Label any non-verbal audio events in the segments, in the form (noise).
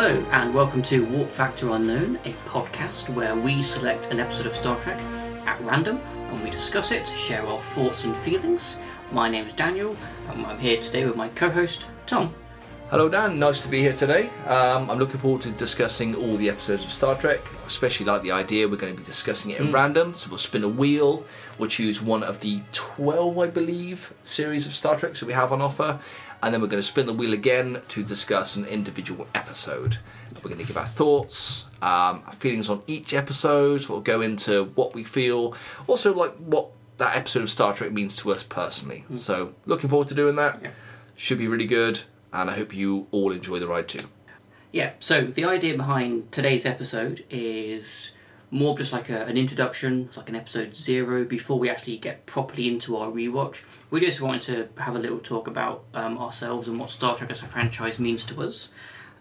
Hello, and welcome to Warp Factor Unknown, a podcast where we select an episode of Star Trek at random and we discuss it, share our thoughts and feelings. My name is Daniel, and I'm here today with my co host, Tom. Hello, Dan. Nice to be here today. Um, I'm looking forward to discussing all the episodes of Star Trek. Especially like the idea we're going to be discussing it at random. So we'll spin a wheel. We'll choose one of the 12, I believe, series of Star Treks that we have on offer, and then we're going to spin the wheel again to discuss an individual episode. We're going to give our thoughts, um, our feelings on each episode. We'll go into what we feel, also like what that episode of Star Trek means to us personally. So looking forward to doing that. Yeah. Should be really good, and I hope you all enjoy the ride too. Yeah, so the idea behind today's episode is more of just like a, an introduction, like an episode zero, before we actually get properly into our rewatch. We just wanted to have a little talk about um, ourselves and what Star Trek as a franchise means to us,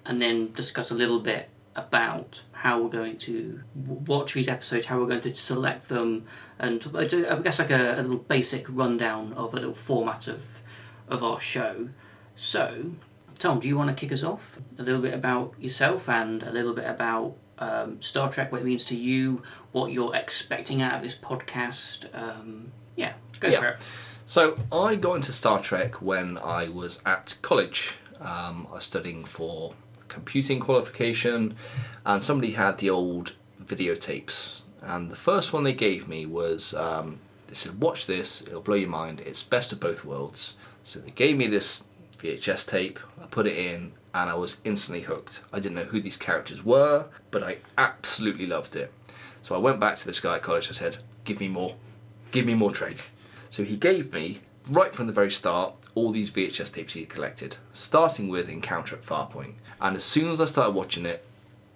and then discuss a little bit about how we're going to watch these episodes, how we're going to select them, and I I guess like a, a little basic rundown of a little format of of our show. So, Tom, do you want to kick us off? A little bit about yourself and a little bit about um, Star Trek, what it means to you, what you're expecting out of this podcast. Um, yeah, go Yeah. for it. So I got into Star Trek when I was at college. Um, I was studying for computing qualification, and somebody had the old videotapes. And the first one they gave me was um, they said, "Watch this; it'll blow your mind. It's best of both worlds." So they gave me this VHS tape. I put it in, and I was instantly hooked. I didn't know who these characters were, but I absolutely loved it. So I went back to this guy at college. I said, "Give me more, give me more Trek." So he gave me, right from the very start, all these VHS tapes he had collected, starting with Encounter at Farpoint. And as soon as I started watching it,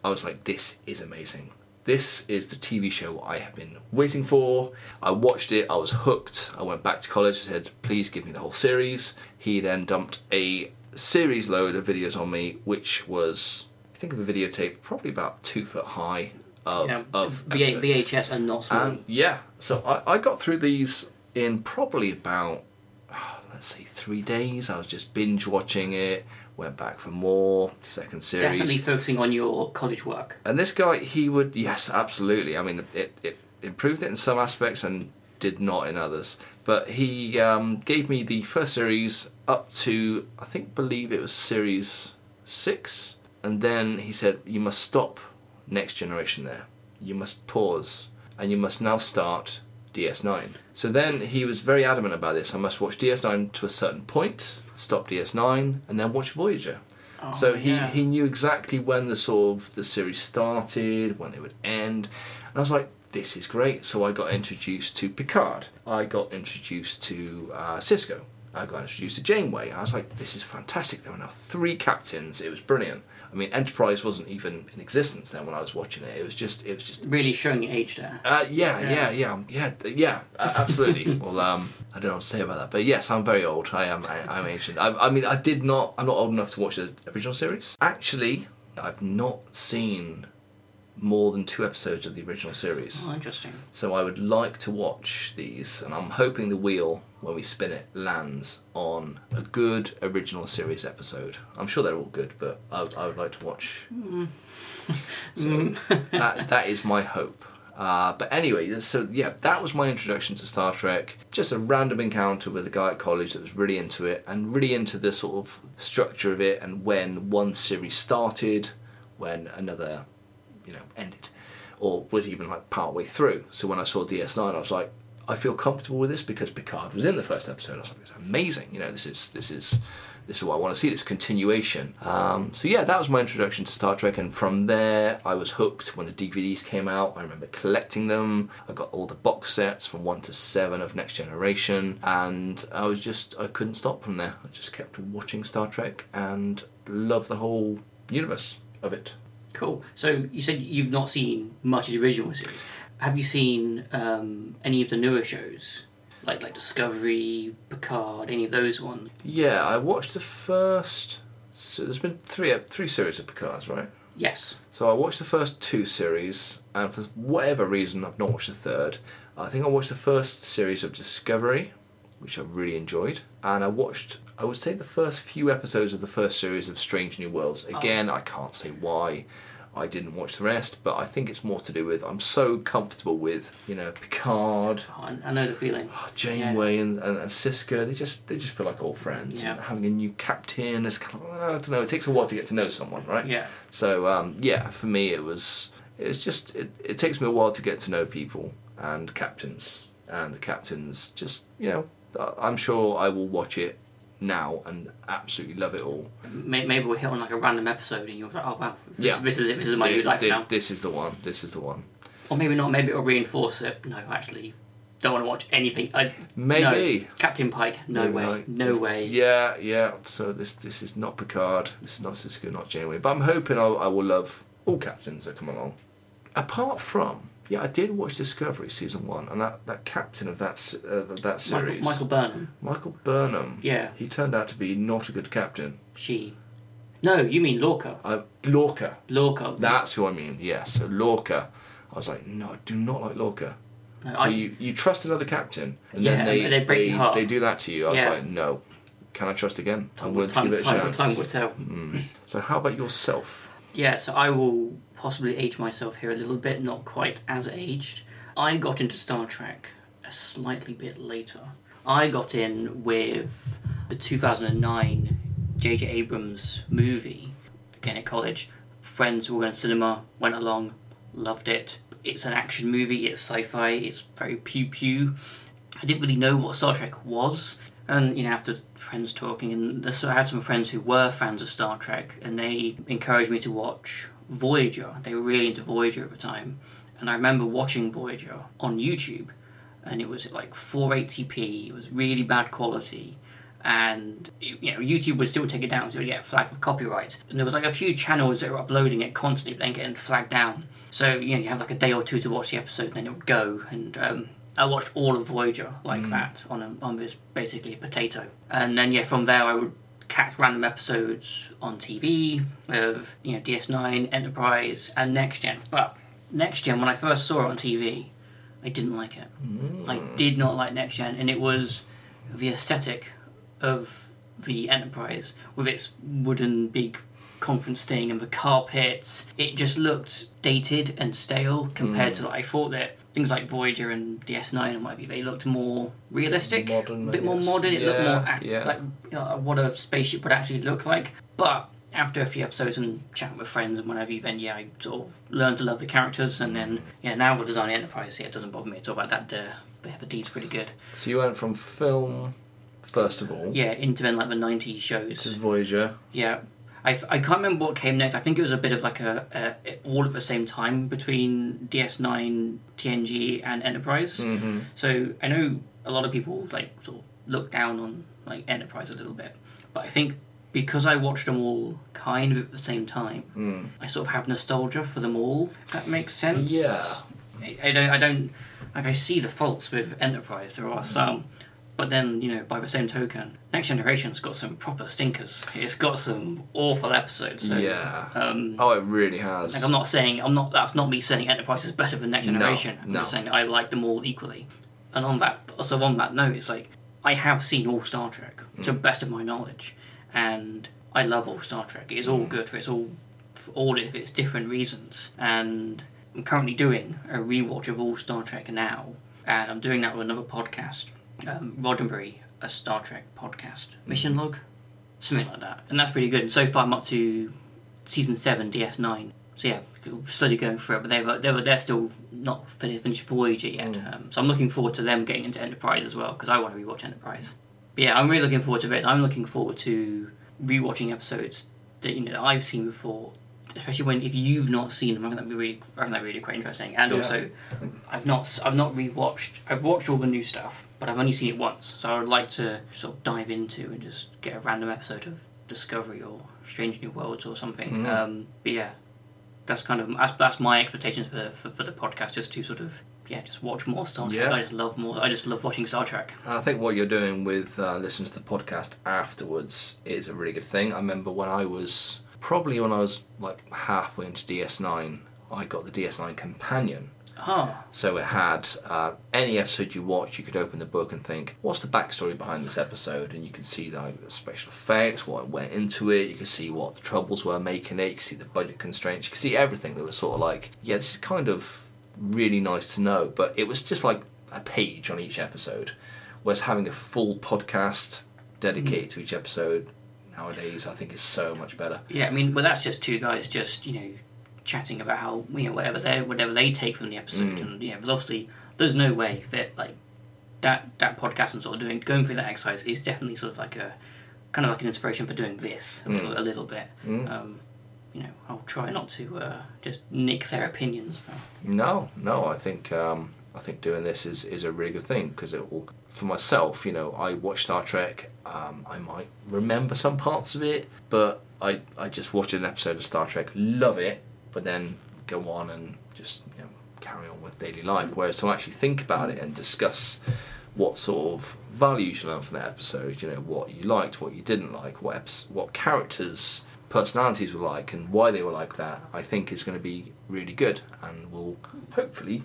I was like, this is amazing. This is the TV show I have been waiting for. I watched it, I was hooked. I went back to college and said, please give me the whole series. He then dumped a series load of videos on me, which was, I think of a videotape probably about two foot high of, Yeah, of V- VHS and not small. and yeah, so I, I got through these in probably about, (sighs) let's say, three days. I was just binge watching it, went back for more, second series. Definitely focusing on your college work. And this guy, he would, yes, absolutely. I mean, it, it improved it in some aspects and did not in others. But he um, gave me the first series up to, I think, believe it was series six. And then he said, you must stop Next Generation there. You must pause. And you must now start DS9. So then he was very adamant about this. I must watch DS9 to a certain point, stop DS9, and then watch Voyager. Oh, So he, yeah. he knew exactly when the sort of the series started, when it would end, and I was like, this is great. So I got introduced to Picard. I got introduced to uh, Sisko. I got introduced to Janeway. I was like, this is fantastic. There were now three captains. It was brilliant. I mean, Enterprise wasn't even in existence then when I was watching it. It was just, it was just Really showing your age there. uh, yeah, Yeah. yeah, yeah, yeah, yeah, uh, absolutely. (laughs) well, um, I don't know what to say about that, but yes, I'm very old. I am. I, I'm ancient. I, I mean, I did not. I'm not old enough to watch the original series. Actually, I've not seen more than two episodes of the original series. Oh, interesting. So I would like to watch these, and I'm hoping the wheel, when we spin it, lands on a good original series episode. I'm sure they're all good, but I, would- I would like to watch. (laughs) So that that is my hope. Uh, but anyway, so yeah, that was my introduction to Star Trek. Just a random encounter with a guy at college that was really into it and really into the sort of structure of it and when one series started, when another, you know, ended, or was even like part way through. So when I saw DS9, I was like, I feel comfortable with this because Picard was in the first episode. I was like, it's amazing. You know, this is this is this is what I want to see. This continuation. Um, so yeah, that was my introduction to Star Trek, and from there I was hooked. When the DVDs came out, I remember collecting them. I got all the box sets from one to seven of Next Generation, and I was just I couldn't stop from there. I just kept watching Star Trek and loved the whole universe of it. Cool. So you said you've not seen much of the original series. Have you seen um, any of the newer shows, like like Discovery, Picard, any of those ones? Yeah, I watched the first. So there's been three three series of Picards, right? Yes. So I watched the first two series, and for whatever reason, I've not watched the third. I think I watched the first series of Discovery, which I really enjoyed. And I watched, I would say, the first few episodes of the first series of Strange New Worlds. Again, I can't say why I didn't watch the rest, but I think it's more to do with I'm so comfortable with, you know, Picard, Oh, I, know the feeling. Janeway and, and, and Sisko, they just they just feel like old friends. Yeah. Having a new captain is kind of I don't know. It takes a while to get to know someone, right? Yeah. So um, yeah, for me it was it's just it, it takes me a while to get to know people and captains and the captains just you know I'm sure I will watch it now and absolutely love it all. Maybe we'll hit on like a random episode and you're like, oh wow, this, Yeah. this is it. This is my new life this, now. this is the one. This is the one. Or maybe not. Maybe it'll reinforce it. No, actually, don't want to watch anything. I, Maybe. no. Captain Pike. No Maybe way. not. No way. Yeah, yeah. So this this is not Picard. This is not Sisko, not Janeway. But I'm hoping I'll, I will love all captains that come along. Apart from, yeah, I did watch Discovery season one, and that, that captain of that uh, of that series, Michael Burnham. Michael Burnham. Yeah. He turned out to be not a good captain. She. No, you mean Lorca. I, Lorca. Lorca. That's who I mean. Yes. So Lorca. I was like, no, I do not like Lorca. No, So I- you, you trust another captain, and Yeah, then they and they break your heart. they do that to you. I was like, no. Can I trust again? I'm willing to time, give it a time, chance. time will tell. Mm. So how about yourself? Yeah, so I will possibly age myself here a little bit, not quite as aged. I got into Star Trek a slightly bit later. I got in with the 2009 J.J. Abrams movie, again at college. Friends who were in cinema, went along, loved it. It's an action movie, it's sci fi, it's very pew pew. I didn't really know what Star Trek was. And, you know, after friends talking, and I had some friends who were fans of Star Trek, and they encouraged me to watch Voyager. They were really into Voyager at the time. And I remember watching Voyager on YouTube, and it was at like 480p, it was really bad quality. And, you know, YouTube would still take it down, so it would get flagged for copyright. And there was like a few channels that were uploading it constantly, but then getting flagged down. So, you know, you have like a day or two to watch the episode, and then it would go. And um, I watched all of Voyager like that on a, on this basically a potato, and then yeah, from there I would catch random episodes on TV of you know DS9, Enterprise, and Next Gen. But Next Gen, when I first saw it on TV, I didn't like it. I mm. did not like Next Gen, and it was the aesthetic of the Enterprise with its wooden big conference thing and the carpets. It just looked dated and stale compared to what I thought that things like Voyager and DS9 and whatever they looked more realistic, Modern, a bit more modern. It looked more ac- yeah. like you know, what a spaceship would actually look like. But after a few episodes and chatting with friends and whatever, then yeah, I sort of learned to love the characters, and then yeah, now with Design Enterprise, yeah, it doesn't bother me at all about that. Uh, yeah, the D's pretty good. So you went from film, first of all, Yeah, into then like the '90s to shows. Voyager. Yeah. I, I can't remember what came next. I think it was a bit of like a, a all at the same time between DS9, TNG, and Enterprise. Mm-hmm. So I know a lot of people like sort of look down on like Enterprise a little bit, but I think because I watched them all kind of at the same time, Mm. I sort of have nostalgia for them all. If that makes sense. Yeah. I, I don't. I don't. Like I see the faults with Enterprise. There are some. But then, you know, by the same token, Next Generation's got some proper stinkers. It's got some awful episodes. So, Yeah. Um, Oh, it really has. like I'm not saying I'm not. That's not me saying Enterprise is better than Next Generation. No. I'm no. just saying I like them all equally. And on that, also on that note, it's like I have seen all Star Trek Mm. to the best of my knowledge, and I love all Star Trek. It is Mm. all good for its all, for all of its different reasons. And I'm currently doing a rewatch of all Star Trek now, and I'm doing that with another podcast, um, Roddenberry, a Star Trek podcast, Mission Log, something like that. And that's pretty good. And so far, I'm up to season seven, DS9. So yeah, slowly going through it, but they've they're, they're still not fin- finished Voyager yet. Um, so I'm looking forward to them getting into Enterprise as well because I want to rewatch Enterprise. But yeah, I'm really looking forward to it. I'm looking forward to rewatching episodes that you know that I've seen before, especially when if you've not seen them. I think that'd be really, I think that'd be really quite interesting. And Yeah. also, I've not I've not rewatched. I've watched all the new stuff, but I've only seen it once. So I would like to sort of dive into and just get a random episode of Discovery or Strange New Worlds or something. Mhm. Um, but yeah, that's kind of that's, that's my expectations for, for for the podcast, just to sort of yeah, just watch more Star Trek. Yeah. I just love more. I just love watching Star Trek. And I think what you're doing with uh, listening to the podcast afterwards is a really good thing. I remember when I was probably when I was like halfway into DS9, I got the DS9 companion, Oh, So it had uh, any episode you watch, you could open the book and think, what's the backstory behind this episode? And you could see like the special effects, what went into it. You could see what the troubles were making it. You could see the budget constraints. You could see everything. That was sort of like, yeah, this is kind of really nice to know. But it was just like a page on each episode. Whereas having a full podcast dedicated to each episode nowadays, I think is so much better. yeah. I mean, well, that's just two guys just you know chatting about how you know whatever they whatever they take from the episode, Mm. and yeah, there's obviously there's no way that like that that podcast and sort of doing going through that exercise is definitely sort of like a kind of like an inspiration for doing this a, Mm. little, a little bit. Um, you know, I'll try not to uh, just nick their opinions. No, no, I think um, I think doing this is, is a really good thing because it will. For myself, you know, I watch Star Trek. Um, I might remember some parts of it, but I I just watched an episode of Star Trek, love it, but then go on and just you know carry on with daily life. Whereas to actually think about it and discuss what sort of values you learned from that episode, you know, what you liked, what you didn't like, what eps- what characters personalities were like and why they were like that, I think is going to be really good and will hopefully,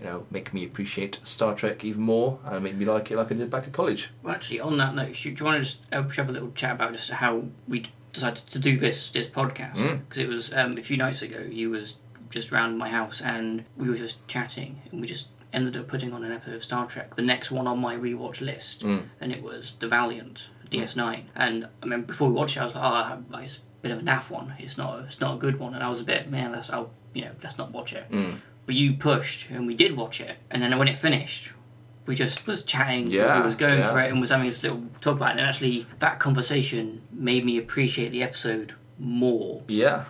you know, make me appreciate Star Trek even more and make me like it like I did back at college. well, actually, on that note, should, do you want to just uh, have a little chat about just how we decided to do this this podcast? Mm. Because it was um, a few nights ago. You was just round my house and we were just chatting and we just ended up putting on an episode of Star Trek, the next one on my rewatch list, Mm. and it was The Valiant DS9. And I mean, before we watched it, I was like, oh, it's a bit of a naff one. It's not, it's not a good one. And I was a bit, man, let's, I'll, you know, let's not watch it. Mm. But you pushed, and we did watch it. And then when it finished, we just was chatting. Yeah, we was going yeah. for it and was having this little talk about it. And actually, that conversation made me appreciate the episode more. Yeah,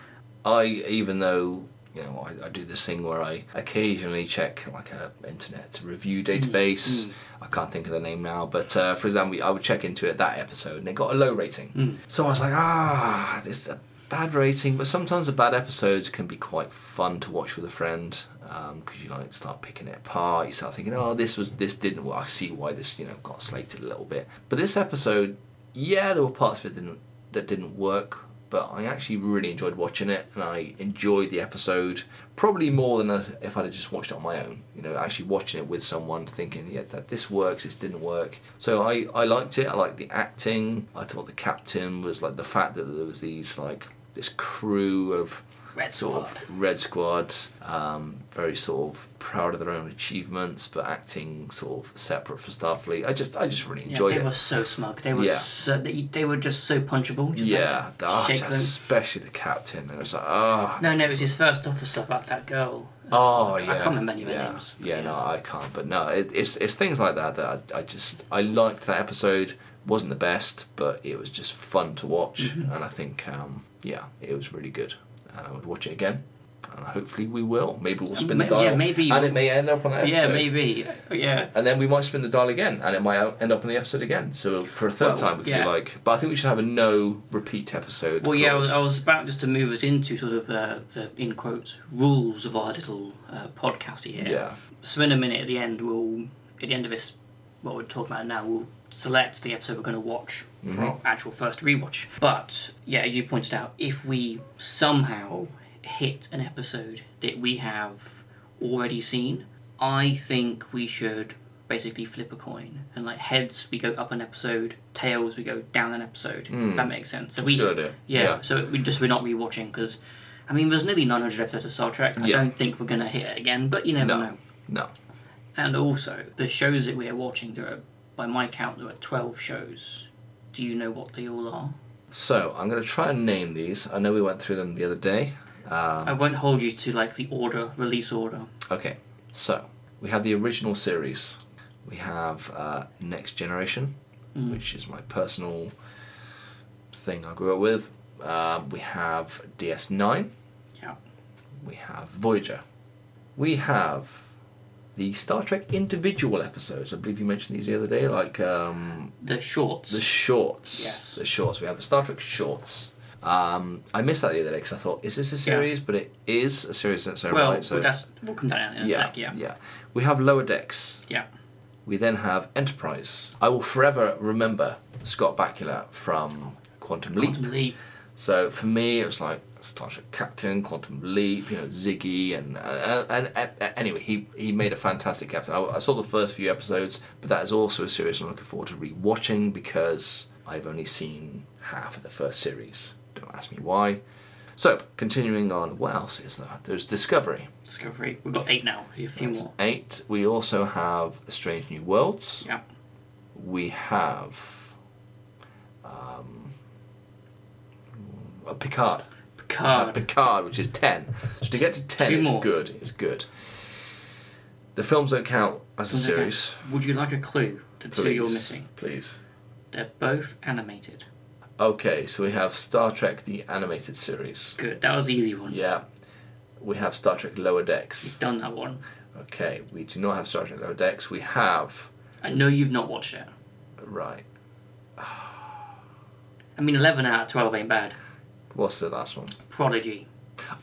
I even though you know I, I do this thing where I occasionally check like a internet review database. mm. I can't think of the name now, but uh, for example, I would check into it that episode and it got a low rating. Mm. So I was like, ah, it's a bad rating, but sometimes the bad episodes can be quite fun to watch with a friend Um, because you like start picking it apart. You start thinking, oh, this was this didn't work. I see why this you know got slated a little bit. But this episode, yeah, there were parts of it didn't that didn't work. But I actually really enjoyed watching it, and I enjoyed the episode probably more than if I'd have just watched it on my own. You know, actually watching it with someone, thinking, yeah, that this works, this didn't work. So I, I liked it. I liked the acting. I thought the captain was like the fact that there was these like this crew of Red sort Squad. of red squad, um, very sort of proud of their own achievements, but acting sort of separate for Starfleet. I just I just really Yeah, enjoyed they it. They were so smug. They were Yeah. so they, they were just so punchable. Just yeah, like, oh, them. especially the captain. It was like, oh, No, no, it was his first officer about that girl. Oh I yeah, can't remember any yeah. names. Yeah, no, I can't. But no, it, it's it's things like that that I, I just I liked that episode. wasn't the best, but it was just fun to watch, Mm-hmm. and I think um, yeah, it was really good. And I would watch it again, and hopefully we will. Maybe we'll spin the dial, yeah, maybe and it may end up on that episode. Yeah, maybe. Yeah. And then we might spin the dial again, and it might end up in the episode again. So for a third Well, time, we could yeah. be like, but I think we should have a no repeat episode. Well, yeah, I was. I was about just to move us into sort of uh, the in quotes rules of our little uh, podcast here. Yeah. So in a minute at the end, we'll at the end of this, what we're talking about now, we'll select the episode we're going to watch for our actual first rewatch. But yeah, as you pointed out, if we somehow hit an episode that we have already seen, I think we should basically flip a coin and like heads we go up an episode, tails we go down an episode. If mm. that makes sense. So. That's we good idea. yeah, Yeah. so we just we're not rewatching because, I mean, there's nearly 900 episodes of Star Trek. I Yeah. don't think we're gonna hit it again, but you never No. know. no. And also, the shows that we are watching, there are, by my count, there are 12 shows. Do you know what they all are? So I'm going to try and name these. I know we went through them the other day. Um, I won't hold you to like the order, release order. Okay, so we have the original series. We have uh, Next Generation, Mm. which is my personal thing I grew up with. Uh, we have DS9. Yeah. We have Voyager. We have the Star Trek individual episodes. I believe you mentioned these the other day, like um, The shorts. the shorts. Yes. The shorts. We have the Star Trek shorts. Um, I missed that the other day because I thought, is this a series? But it is a series in its own well, right. So that's we'll come down in a yeah, sec. Yeah. yeah. We have Lower Decks. Yeah. We then have Enterprise. I will forever remember Scott Bakula from Quantum Leap. Quantum Leap. So for me, it was like, Star Trek Captain, Quantum Leap, you know Ziggy, and uh, and, and, uh, anyway, he he made a fantastic captain. I, I saw the first few episodes, but that is also a series I'm looking forward to rewatching because I've only seen half of the first series. Don't ask me why. So continuing on, what else is there? There's Discovery. Discovery. We've got eight now. A few That's more. Eight. We also have Strange New Worlds. Yeah. We have um, uh, Picard. Uh, Picard. Picard, which is ten. So to get to ten Two is more. good. It's good. The films don't count as a series. Would you like a clue to the two you're missing? please. They're both animated. Okay, so we have Star Trek the animated series. Good. That was the easy one. Yeah. We have Star Trek Lower Decks. Done that one. Okay, we do not have Star Trek Lower Decks. We have I know you've not watched it. right. I mean, 11 out of 12 ain't bad. What's the last one? Prodigy.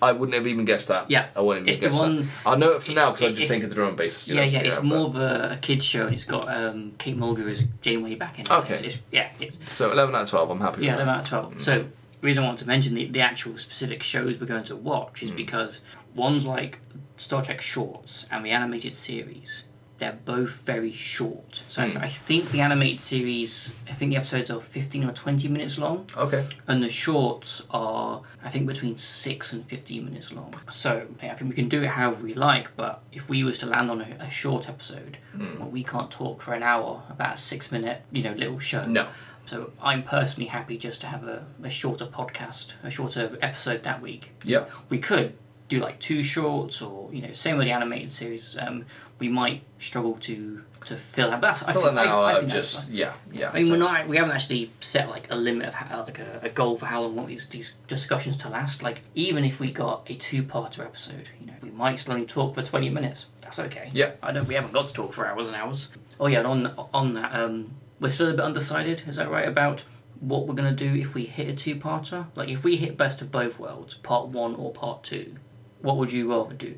I wouldn't have even guessed that. Yeah, I wouldn't it's even the guessed one- that. I know it for now because I just think of the drum and bass. you yeah, know, yeah, it's but- more of a, kids show, and it's got um, Kate Mulgrew as Janeway back in it. Okay. It's, it's, yeah, it's, So eleven out of twelve. I'm happy. yeah, with 11 that. out of 12. So, the reason I want to mention the, the actual specific shows we're going to watch is because one's like Star Trek shorts and the animated series. They're both very short. So I- Hmm. I think the animated series, I think the episodes are 15 or 20 minutes long. Okay. and the shorts are I think between six and fifteen minutes long. So I think we can do it however we like, but if we was to land on a, a short episode, Hmm. well, we can't talk for an hour about a six minute you know little show. No. So I'm personally happy just to have a, a shorter podcast, a shorter episode that week. Yeah. We could do like two shorts, or you know, same with the animated series. Um, we might struggle to to fill that. But that's, I think, an I, hour I of think just yeah, yeah. I mean, so- we're not. We haven't actually set like a limit of how, like a, a goal for how long we want these these discussions to last. Like even if we got a two-parter episode, you know, we might still only talk for twenty minutes. That's okay. Yeah. I don't. We haven't got to talk for hours and hours. Oh yeah, and on on that, um, we're still a bit undecided. Is that right about what we're gonna do if we hit a two-parter? Like if we hit Best of Both Worlds, part one or part two, what would you rather do?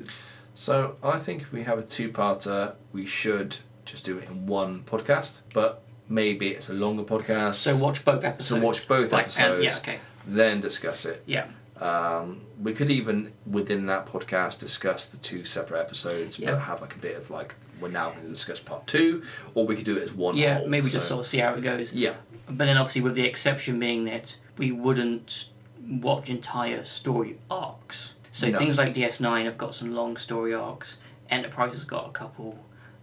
So I think if we have a two-parter, we should just do it in one podcast. But maybe it's a longer podcast. So watch both episodes. So watch both Like, episodes. yeah. Okay. Then discuss it. Yeah. Um, we could even within that podcast discuss the two separate episodes, Yeah. but have like a bit of like we're now going to discuss part two, or we could do it as one. Yeah. whole, Maybe just sort of see how it goes. Yeah. But then obviously with the exception being that we wouldn't watch entire story arcs. So No. things like DS9 have got some long story arcs. Enterprise has got a couple.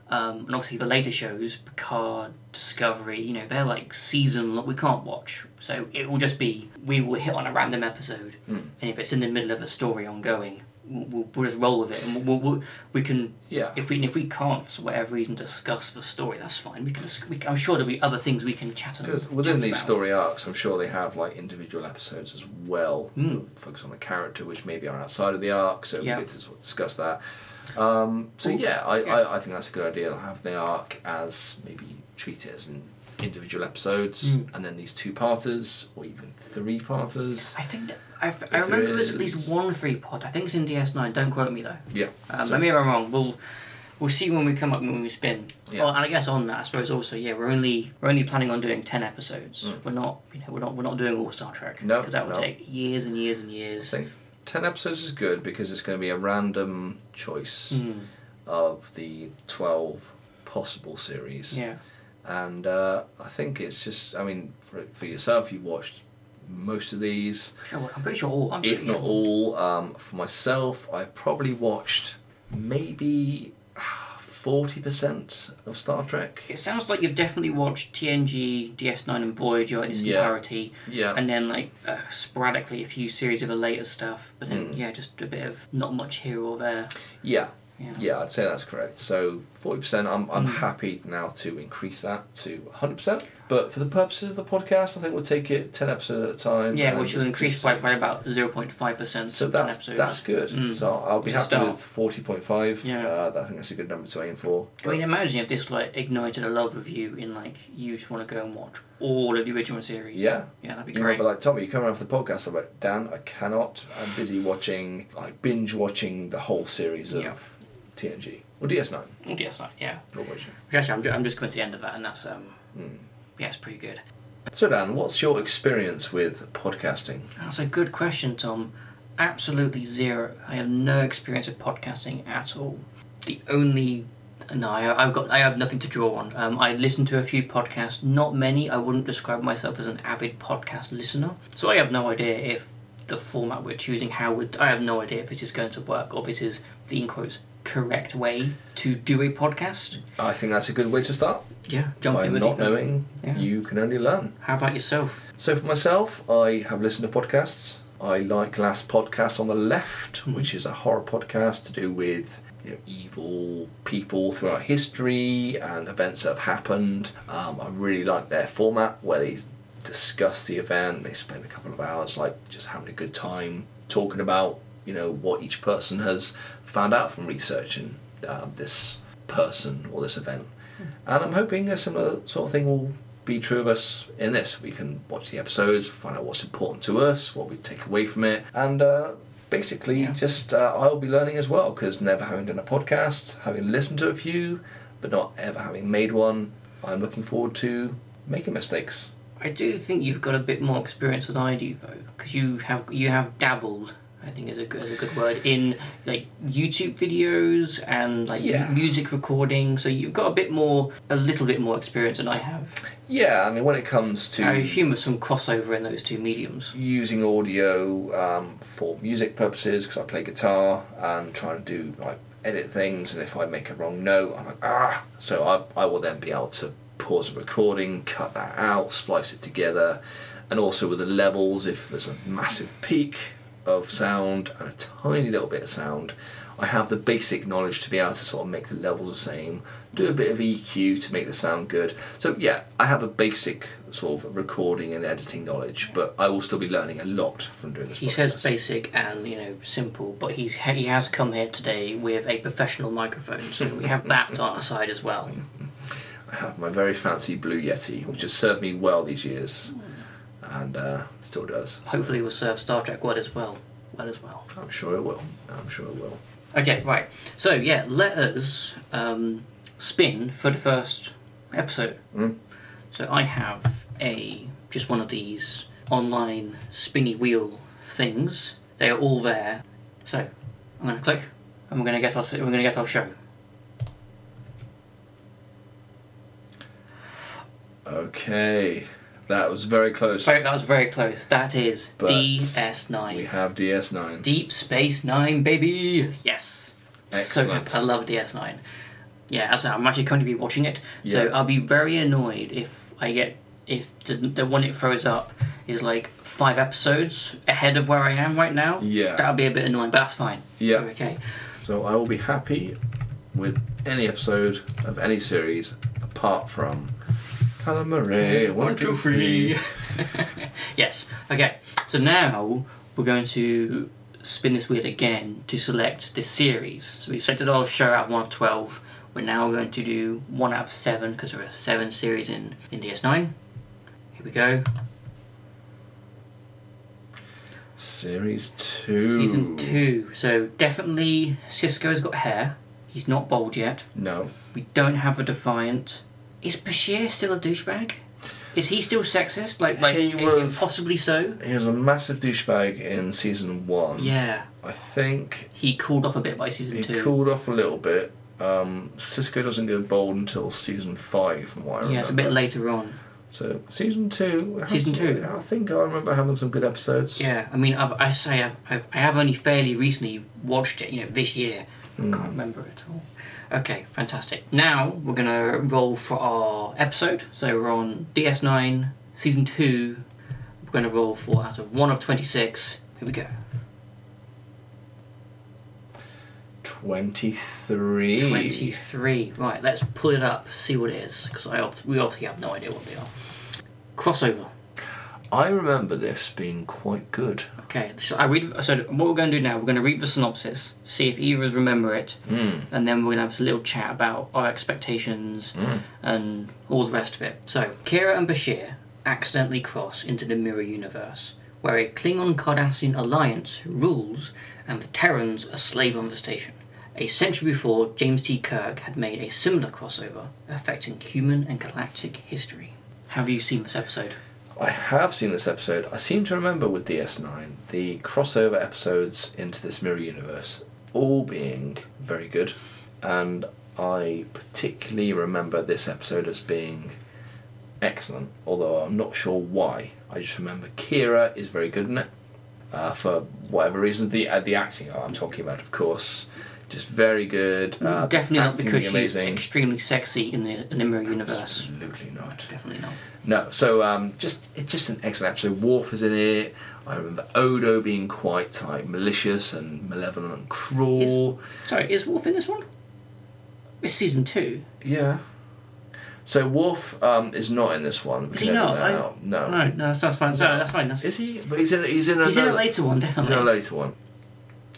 Um, and obviously the later shows, Picard, Discovery, you know, they're like season long. We can't watch. So it will just be, we will hit on a random episode. Hmm. And if it's in the middle of a story ongoing, we'll, we'll, we'll just roll with it. And we'll, we'll, we can Yeah. if we if we can't for whatever reason discuss the story, that's fine. We can. We, I'm sure there'll be other things we can chat about. Because within chat these about. story arcs, I'm sure they have like individual episodes as well. Mm. Focus on the character, which maybe are outside of the arc, so Yeah. we get to sort of discuss that. Um, so Ooh, yeah, I, yeah. I, I think that's a good idea. Have the arc as maybe treat it as an individual episodes, Mm. and then these two parters or even three parters. I think that I, I there remember there's at least one three pod. I think it's in DS9. Don't quote me though. Yeah. Um, So- maybe I'm wrong. We'll we'll see when we come up when we spin. Yeah. Well, and I guess on that, I suppose also yeah, we're only we're only planning on doing ten episodes. Mm. We're not you know we're not we're not doing all Star Trek. No, because that would no. take years and years and I years. think ten episodes is good because it's going to be a random choice Mm, of the twelve possible series. yeah. And uh, I think it's just. I mean, for for yourself, you watched most of these, Sure, I'm pretty sure all. I'm if not sure. all. Um, for myself, I probably watched maybe forty percent of Star Trek. It sounds like you've definitely watched TNG, DS9, and Voyager in its Yeah. entirety, Yeah, and then like uh, sporadically a few series of the later stuff. But then Mm. yeah, just a bit of not much here or there. yeah, Yeah. yeah. I'd say that's correct. So forty percent. I'm I'm Mm. happy now to increase that to hundred percent. But for the purposes of the podcast, I think we'll take it ten episodes at a time. Yeah, which will increase by, by about zero point five percent. So that's episodes. that's good. Mm. So I'll be It's happy with forty point five. Yeah. Uh, I think that's a good number to aim for. I mean, imagine if this like ignited a love of you in like you just want to go and watch all of the original series. Yeah. yeah, that'd be You great. be like, Tommy, you come around for the podcast. I'm like, Dan, I cannot. I'm busy watching, like, binge watching the whole series of Yeah. TNG. Or DS9. DS9, yeah. Or Voyager. Which actually, I'm, ju- I'm just coming to the end of that, and that's um, Hmm. yeah, it's pretty good. So, Dan, what's your experience with podcasting? That's a good question, Tom. absolutely zero. I have no experience of podcasting at all. The only no, I, I've got I have nothing to draw on. Um, I listen to a few podcasts, not many. I wouldn't describe myself as an avid podcast listener, so I have no idea if the format we're choosing, how would I have no idea if this is going to work or this is the in quotes correct way to do a podcast. I think that's a good way to start. Yeah, jump By in the not knowing, Yeah. you can only learn. How about yourself? So for myself, I have listened to podcasts. I like Last Podcast on the Left, Mm-hmm. which is a horror podcast to do with you know, evil people throughout history and events that have happened. Um, I really like their format where they discuss the event. They spend a couple of hours like just having a good time talking about you know what each person has found out from researching um, this person or this event. And I'm hoping a similar sort of thing will be true of us in this. We can watch the episodes, find out what's important to us, what we take away from it, and uh, basically Yeah. just uh, I'll be learning as well because never having done a podcast, having listened to a few, but not ever having made one, I'm looking forward to making mistakes. I do think you've got a bit more experience than I do, though, because you have you have dabbled. I think is a good, is a good word in like YouTube videos and like Yeah. music recording. So you've got a bit more, a little bit more experience than I have. Yeah, I mean when it comes to I assume there's some crossover in those two mediums. using audio um, for music purposes because I play guitar and trying to do like edit things and if I make a wrong note I'm like ah so I, I will then be able to pause a recording cut that out splice it together and also with the levels if there's a massive peak of sound and a tiny little bit of sound I have the basic knowledge to be able to sort of make the levels the same do a bit of EQ to make the sound good. So yeah I have a basic sort of recording and editing knowledge but I will still be learning a lot from doing this He says basic and you know simple, but he's he has come here today with a professional microphone, so we have that on our side as well. (laughs) I have my very fancy Blue Yeti which has served me well these years and uh, still does Hopefully, we'll serve Star Trek well as well. Well as well. I'm sure it will I'm sure it will Okay, right. So yeah, let us um, spin for the first episode. Mm. So I have a just one of these online spinny wheel things. They are all there. So I'm going to click, and we're going to get our we're going to get our show. okay that was very close Right, that was very close. That is But DS9. we have DS9 Deep Space Nine, baby. Yes. So Excellent. I love DS9. Yeah, as I said, I'm actually going to be watching it. So Yeah. I'll be very annoyed if I get if the, the one it throws up is like five episodes ahead of where I am right now. Yeah. That'll be a bit annoying, but that's fine. Yeah. Okay. So I will be happy with any episode of any series apart from Calamari one two three. (laughs) yes. Okay. So now we're going to spin this wheel again to select this series. So we selected our show out of one of twelve. We're now going to do one out of seven because there are seven series in in DS9. Here we go. Series two. Season two. So definitely Sisko's got hair. He's not bald yet. No. We don't have a Defiant. Is Bashir still a douchebag? Is he still sexist? Like, like He eh, was- possibly so. He was a massive douchebag in season one. Yeah, I think he cooled off a bit by season he two. cooled off a little bit. Um, Sisko doesn't go bold until season five, from what I remember. Yeah, it's a bit later on. So season two. Season two. I think I remember having some good episodes. Yeah, I mean, I've, I say I've, I've, I have only fairly recently watched it. You know, this year. I Can't remember it all. Okay, fantastic. Now we're gonna roll for our episode. So we're on DS9 season two. We're gonna roll for out of one of twenty-six. Here we go. Twenty-three. Twenty-three. Right, let's pull it up. See what it is, because I we obviously have no idea what they are. Crossover. I remember this being quite good. Okay, so I read. So what we're going to do now, we're going to read the synopsis, see if either of us remember it, Mm. and then we're going to have a little chat about our expectations Mm. and all the rest of it. So Kira and Bashir accidentally cross into the Mirror Universe, where a Klingon Cardassian alliance rules, and the Terrans are slave on the station. A century before, James T. Kirk had made a similar crossover affecting human and galactic history. Have you seen this episode? I have seen this episode. I seem to remember with DS9 the crossover episodes into this mirror universe all being very good, and I particularly remember this episode as being excellent. Although I'm not sure why. I just remember Kira is very good in it. Uh, for whatever reason, the uh, the acting I'm talking about, of course, just very good. Uh, Definitely not because she's extremely sexy in the in the mirror universe. Absolutely not. Definitely not. No, so um, just it's just an excellent episode. Worf is in it. I remember Odo being quite like malicious and malevolent and cruel. Sorry, is Worf in this one? It's season two. Yeah. So Worf um, is not in this one. Is he not? I- No. No, no, that's, that's fine. Sorry, that's fine. That's, Is he? But he's in. He's in. he's in a later one, definitely. He's in a later one.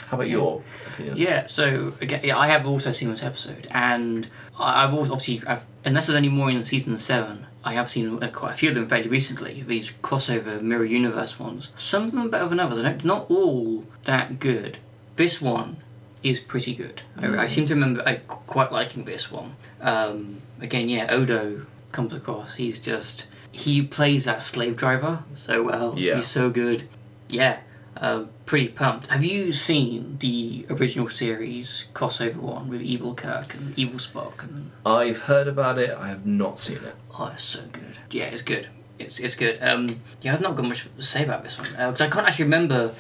How about your opinions? Yeah, so again, yeah, I have also seen this episode, and I- I've also obviously, I've, unless there's any more in season seven, I have seen uh, quite a few of them fairly recently. These crossover mirror universe ones. Some of them are better than others. I don't, not all that good. This one is pretty good. I, I seem to remember I quite liking this one. Um, again, yeah, Odo comes across. He's just he plays that slave driver so well. Yeah. He's so good. Yeah, uh, pretty pumped. Have you seen the original series crossover one with Evil Kirk and Evil Spock? And I've heard about it. I have not seen it. oh, it's so good. Yeah, it's good. It's it's good. Um, yeah, I've not got much to say about this one because I can't actually remember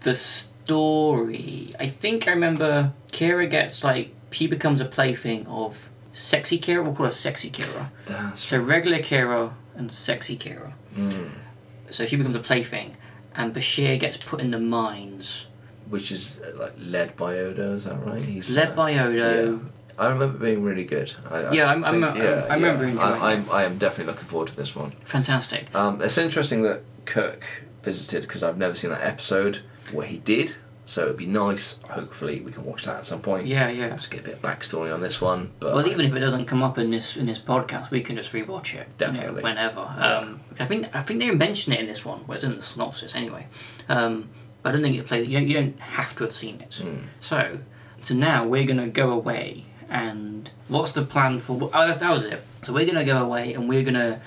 the story. I think I remember Kira gets like she becomes a plaything of sexy Kira. We'll call her sexy Kira. That's So regular Kira and sexy Kira. Mm. So she becomes a plaything, and Bashir gets put in the mines. which is uh, like led by Odo. Is that right? He's Led uh, by Odo. yeah. I remember being really good. I, Yeah, I I'm- I'm- think- I'm- I remember yeah. enjoying I, I'm, I am definitely looking forward to this one. Fantastic. Um, it's interesting that Kirk visited because I've never seen that episode where he did. So it'd be nice. Hopefully, we can watch that at some point. Yeah, yeah. Just get a bit of backstory on this one. But Well, even if it doesn't come up in this in this podcast, we can just rewatch it. you know, Definitely. whenever. Um, I think I think they mention it in this one, where it's in the synopsis anyway. Um, but I don't think it plays. You don't, you don't have to have seen it. Hmm. So, so now we're gonna go away, and what's the plan for? Oh, that, that was it. So we're gonna go away, and we're gonna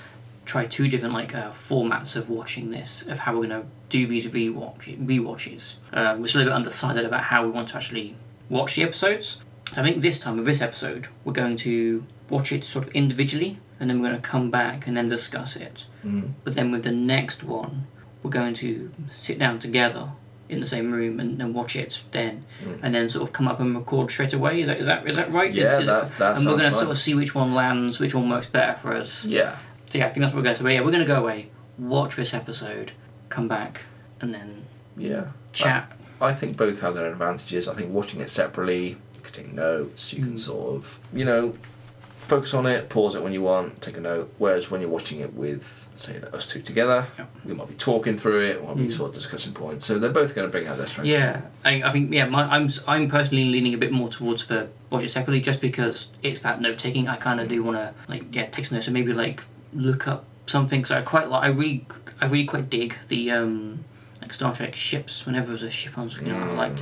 try two different like uh, formats of watching this, of how we're gonna do these rewatch rewatches. Um, we're still a bit undecided about how we want to actually watch the episodes. I think this time with this episode, we're going to watch it sort of individually, and then we're going to come back and then discuss it. Mm. But then with the next one, we're going to sit down together in the same room and, and watch it then, Mm. and then sort of come up and record straight away. Is that is that is that right? Yeah, is it- that's- that And we're going to sort of see which one lands, which one works better for us. yeah, So yeah, I think that's what we're going to do. Yeah, we're going to go away, watch this episode, come back, and then yeah. chat. I think both have their advantages. I think watching it separately, you can take notes. You Mm. can sort of, you know, focus on it, pause it when you want, take a note. Whereas when you're watching it with, say, us two together, Yeah. we might be talking through it, we might be Mm. sort of discussing points. So they're both going to bring out their strengths. Yeah, I, I think yeah, my, I'm I'm personally leaning a bit more towards the watch it separately, just because it's that note taking. I kind of do want to like yeah take some notes and maybe like look up something. So I quite like I really I really quite dig the um like Star Trek ships. Whenever there's a ship on screen, I Mm. like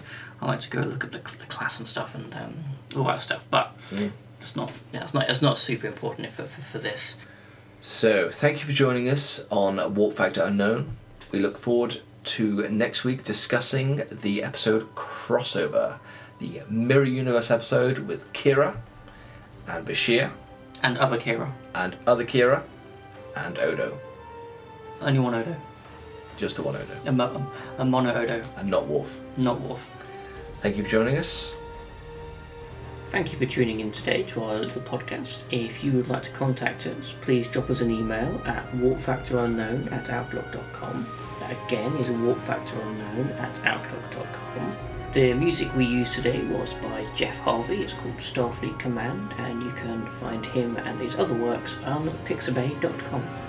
I like to go look at the, the class and stuff and um, all that stuff. But Mm. it's not yeah it's not it's not super important for for, for this. So thank you for joining us on Warp Factor Unknown. We look forward to next week discussing the episode crossover, the Mirror Universe episode with Kira and Bashir And other Kira, and other Kira and Odo. only one Odo, Just the one Odo. a, mo- a mono Odo, And not Worf. not Worf. Thank you for joining us. Thank you for tuning in today to our little podcast. If you would like to contact us, please drop us an email at warpfactorunknown at outlook.com. That again is warpfactorunknown at outlook.com. The music we used today was by Jeff Harvey. It's called Starfleet Command, and you can find him and his other works on pixabay.com.